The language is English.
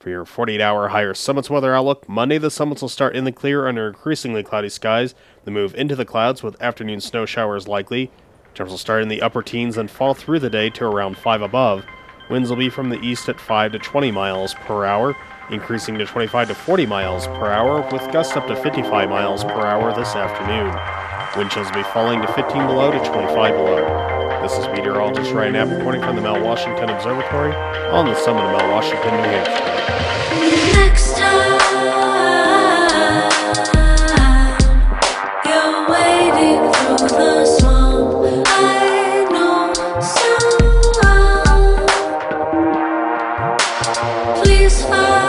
For your 48 hour higher summits weather outlook, Monday the summits will start in the clear under increasingly cloudy skies, then move into the clouds with afternoon snow showers likely. Temps will start in the upper teens and fall through the day to around 5 above. Winds will be from the east at 5 to 20 miles per hour, increasing to 25 to 40 miles per hour, with gusts up to 55 miles per hour this afternoon. Wind chills will be falling to 15 below to 25 below. This is meteorologist Ryan Knapp reporting from the Mount Washington Observatory on the summit of Mount Washington, New Hampshire. Next time you're wading through the swamp, I know someone. Please find.